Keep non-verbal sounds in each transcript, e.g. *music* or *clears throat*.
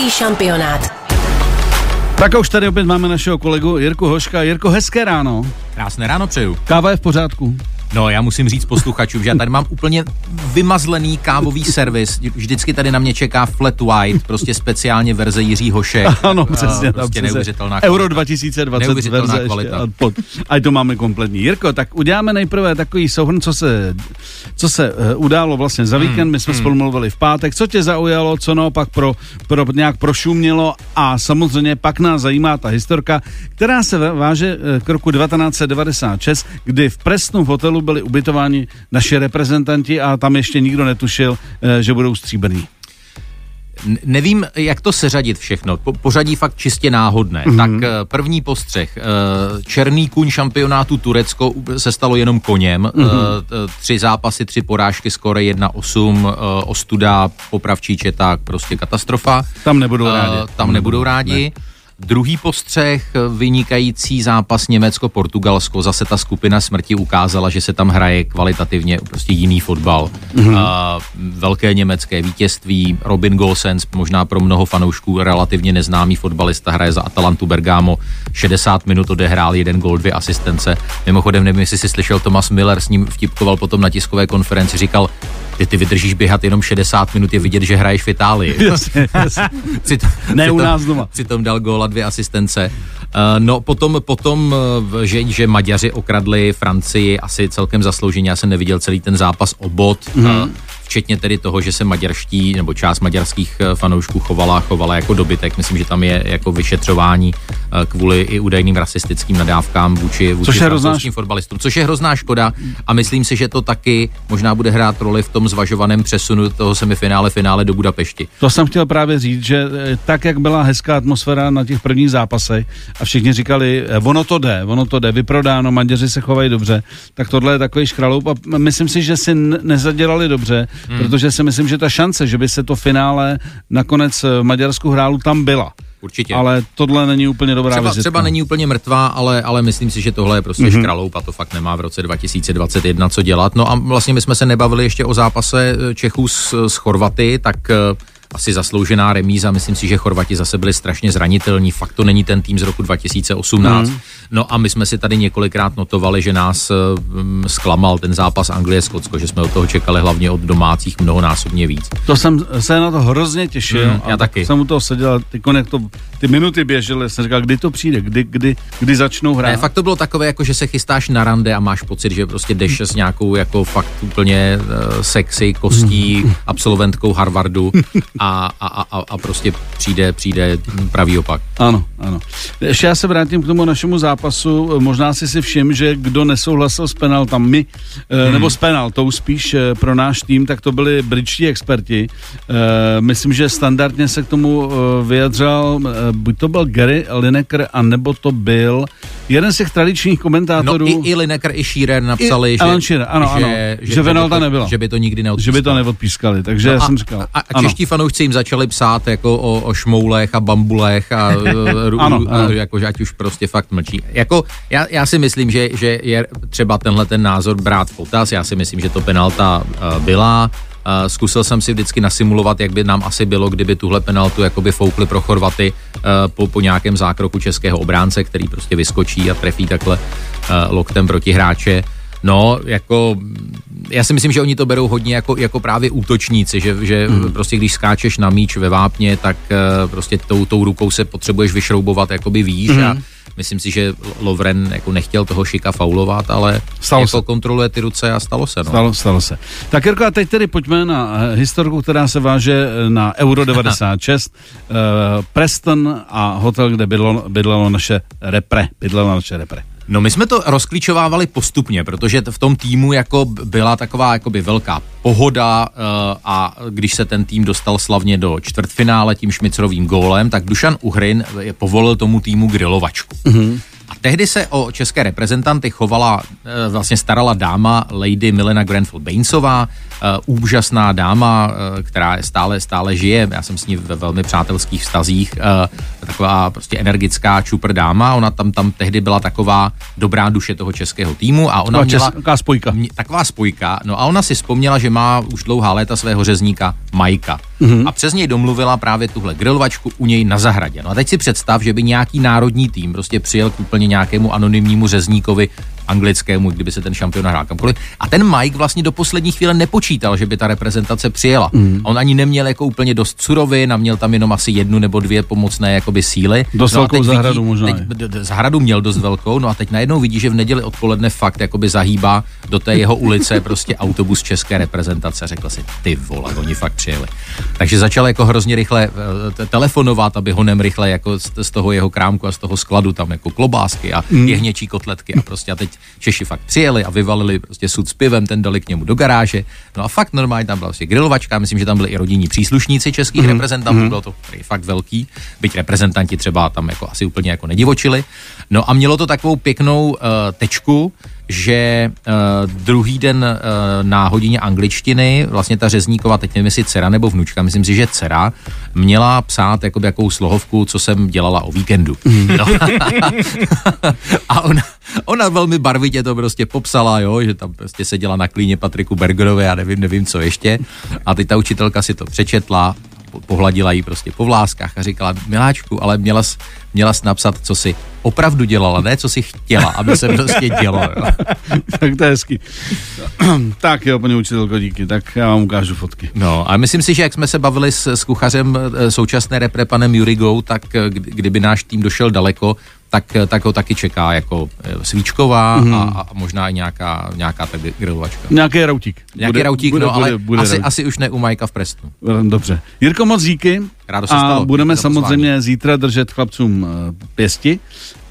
Český šampionát. Tak a už tady opět máme našeho kolegu Jirku Hoška. Jirko, hezké ráno. Krásné ráno přeju. Káva je v pořádku? No, já musím říct posluchačům, že já tady mám úplně vymazlený kávový servis. Vždycky tady na mě čeká flat white, prostě speciálně verze Jiří Hošek. *laughs* Ano, přesně. Uh, prostě neuvěřitelná Euro 2020 neuvěřitelná verze kvalita. Ještě, a, pod, a to máme kompletní. Jirko, tak uděláme nejprve takový souhrn, co se, co se uh, událo vlastně za víkend. My jsme hmm. spolu mluvili v pátek. Co tě zaujalo, co naopak pro, pro nějak prošumělo a samozřejmě pak nás zajímá ta historka, která se váže k roku 1996, kdy v Prestonu v hotelu byli ubytováni naši reprezentanti a tam ještě nikdo netušil, eh, že budou stříbrní. Nevím, jak to seřadit všechno. Po, pořadí fakt čistě náhodné. Mm-hmm. Tak eh, první postřeh. Eh, černý kuň šampionátu Turecko se stalo jenom koněm. Mm-hmm. Tři zápasy, tři porážky, skore 1-8, ostuda, popravčí četák, prostě katastrofa. Tam nebudou rádi. Tam nebudou rádi. Ne. Druhý postřeh, vynikající zápas Německo-Portugalsko, zase ta skupina smrti ukázala, že se tam hraje kvalitativně prostě jiný fotbal. Mm-hmm. A velké německé vítězství, Robin Gosens, možná pro mnoho fanoušků relativně neznámý fotbalista, hraje za Atalantu Bergamo, 60 minut odehrál jeden gol, dvě asistence. Mimochodem, nevím, jestli jsi slyšel, Thomas Miller s ním vtipkoval potom na tiskové konferenci, říkal, ty, ty vydržíš běhat jenom 60 minut, je vidět, že hraješ v Itálii. Jasně, jasně. *laughs* přitom, ne u nás doma. Přitom dal góla dvě asistence. Uh, no potom, potom že, že Maďaři okradli Francii asi celkem zaslouženě, já jsem neviděl celý ten zápas o bod. Mm. Včetně tedy toho, že se maďarští nebo část maďarských fanoušků chovala, chovala jako dobytek. Myslím, že tam je jako vyšetřování kvůli i údajným rasistickým nadávkám vůči, vůči francouzským fotbalistům, což je hrozná škoda a myslím si, že to taky možná bude hrát roli v tom zvažovaném přesunu toho semifinále, finále do Budapešti. To jsem chtěl právě říct, že tak, jak byla hezká atmosféra na těch prvních zápasech a všichni říkali, ono to jde, ono to jde, vyprodáno, Maďaři se chovají dobře, tak tohle je takový škraloup a myslím si, že si nezadělali dobře, Hmm. Protože si myslím, že ta šance, že by se to finále nakonec v Maďarsku hrálo, tam byla. Určitě. Ale tohle není úplně dobrá třeba, vizitka. třeba není úplně mrtvá, ale, ale myslím si, že tohle je prostě mm-hmm. škraloup a to fakt nemá v roce 2021 co dělat. No a vlastně my jsme se nebavili ještě o zápase Čechů s, s Chorvaty, tak asi zasloužená remíza. Myslím si, že Chorvati zase byli strašně zranitelní. Fakt to není ten tým z roku 2018. Mm. No a my jsme si tady několikrát notovali, že nás um, zklamal ten zápas Anglie-Skotsko, že jsme od toho čekali hlavně od domácích mnohonásobně víc. To jsem se na to hrozně těšil. Mm, já taky. Jsem u toho seděl, ty, jak to, ty minuty běžely, jsem říkal, kdy to přijde, kdy, kdy, kdy začnou hrát. Ne, fakt to bylo takové, jako že se chystáš na rande a máš pocit, že prostě jdeš s nějakou jako fakt úplně uh, sexy kostí absolventkou Harvardu *laughs* a, a, a, a prostě přijde, přijde pravý opak. Ano, ano. Ještě já se vrátím k tomu našemu zápasu. Možná si si všim, že kdo nesouhlasil s penaltami, hmm. nebo s penaltou spíš pro náš tým, tak to byli britští experti. Myslím, že standardně se k tomu vyjadřal, buď to byl Gary Lineker, anebo to byl jeden z těch tradičních komentátorů. No, i, i Lineker, i Shearer napsali, I, že, Alan Shearer, ano, že, ano, že, že penalta nebyla. Že by to nikdy neodpískali. Že by to neodpískali, takže no jsem říkal. A, a čeští fanoušci jim začali psát jako o, o šmoulech a bambulech a, *laughs* ano, ano. jako, že ať už prostě fakt mlčí. Jako, já, já si myslím, že, že je třeba tenhle ten názor brát v potaz. Já si myslím, že to penalta uh, byla. Zkusil jsem si vždycky nasimulovat, jak by nám asi bylo, kdyby tuhle penaltu jakoby foukli pro Chorvaty uh, po, po nějakém zákroku českého obránce, který prostě vyskočí a trefí takhle uh, loktem proti hráče. No, jako já si myslím, že oni to berou hodně jako, jako právě útočníci, že, že mm. prostě když skáčeš na míč ve vápně, tak uh, prostě tou, tou rukou se potřebuješ vyšroubovat jakoby výš mm. a myslím si, že Lovren jako nechtěl toho šika faulovat, ale stalo jako se. kontroluje ty ruce a stalo se. No. Stalo, stalo se. Tak Jirko, a teď tedy pojďme na historku, která se váže na Euro *laughs* 96. uh, Preston a hotel, kde bydlo, bydlelo naše repre. Bydlelo naše repre. No my jsme to rozklíčovávali postupně, protože v tom týmu jako byla taková jakoby velká pohoda uh, a když se ten tým dostal slavně do čtvrtfinále tím šmicrovým gólem, tak Dušan Uhrin povolil tomu týmu grilovačku. Mm-hmm. A tehdy se o české reprezentanty chovala, vlastně starala dáma Lady Milena Grenfell Bainesová, uh, úžasná dáma, uh, která je stále, stále žije. Já jsem s ní ve velmi přátelských vztazích. Uh, taková prostě energická čupr dáma. Ona tam, tam tehdy byla taková dobrá duše toho českého týmu a ona Taková měla... čes- taková spojka. Mě- Taková spojka. No a ona si vzpomněla, že má už dlouhá léta svého řezníka Majka. Mhm. A přes něj domluvila právě tuhle grilovačku u něj na zahradě. No a teď si představ, že by nějaký národní tým prostě přijel k úplně nějakému anonymnímu řezníkovi anglickému, kdyby se ten šampion hrál kamkoliv. A ten Mike vlastně do poslední chvíle nepočítal, že by ta reprezentace přijela. Mm. On ani neměl jako úplně dost surovin a měl tam jenom asi jednu nebo dvě pomocné jakoby síly. Dost no velkou teď zahradu možná Teď, zahradu měl dost velkou, no a teď najednou vidí, že v neděli odpoledne fakt jakoby zahýbá do té jeho ulice prostě autobus české reprezentace. Řekl si, ty vole, oni fakt přijeli. Takže začal jako hrozně rychle eh, te- telefonovat, aby honem rychle jako z, z toho jeho krámku a z toho skladu tam jako klobásky a mm. jehněčí kotletky a prostě a teď Češi fakt přijeli a vyvalili prostě sud s pivem, ten dali k němu do garáže. No a fakt normálně tam byla prostě grilovačka, myslím, že tam byli i rodinní příslušníci českých mm. reprezentantů, bylo to fakt velký, byť reprezentanti třeba tam jako asi úplně jako nedivočili. No a mělo to takovou pěknou uh, tečku, že uh, druhý den uh, na hodině angličtiny, vlastně ta řezníková, teď nevím, jestli dcera nebo vnučka, myslím si, že dcera, měla psát jakoby jakou slohovku, co jsem dělala o víkendu. No. *laughs* a ona, ona velmi barvitě to prostě popsala, jo, že tam prostě seděla na klíně Patriku Bergerové a nevím, nevím co ještě. A teď ta učitelka si to přečetla, pohladila jí prostě po vláskách a říkala, miláčku, ale měla jsi, měla jsi napsat, co si opravdu dělala, ne co si chtěla, aby se prostě dělo. Jo. *laughs* tak to je hezký. *clears throat* tak jo, paní učitelko, díky. Tak já vám ukážu fotky. No a myslím si, že jak jsme se bavili s, s kuchařem eh, současné repre panem Jurigou, tak eh, kdy- kdyby náš tým došel daleko, tak, eh, tak ho taky čeká jako eh, svíčková mm. a, a možná i nějaká, nějaká tak grilovačka. Nějaký rautík. Nějaký Bude- rautík, bude, no, ale bude, bude asi, rautík. asi už ne u Majka v Prestnu. Dobře. Jirko, moc díky. Rádo se a stalo. budeme pozvání. samozřejmě zítra držet chlapcům eh, pěsti,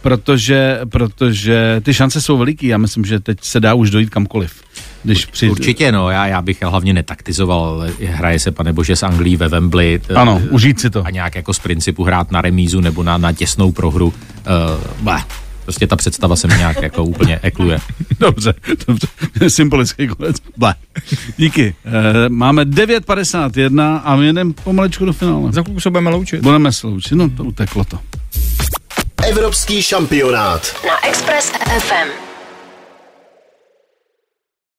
protože, protože ty šance jsou veliký. Já myslím, že teď se dá už dojít kamkoliv. Když při... Určitě, no, já, já bych hlavně netaktizoval, hraje se, pane bože, s Anglií ve Wembley. t- Ano, užít si to. A nějak jako z principu hrát na remízu nebo na, na těsnou prohru. Uh, bleh, prostě ta představa se mi nějak *laughs* jako úplně ekluje. Dobře, dobře. *laughs* Symbolický konec. Ble. Díky. Eh, máme 9.51 a my jedeme pomalečku do finále. Za chvilku se budeme loučit. Budeme se loučit. No, to uteklo to. Evropský šampionát. na Express FM.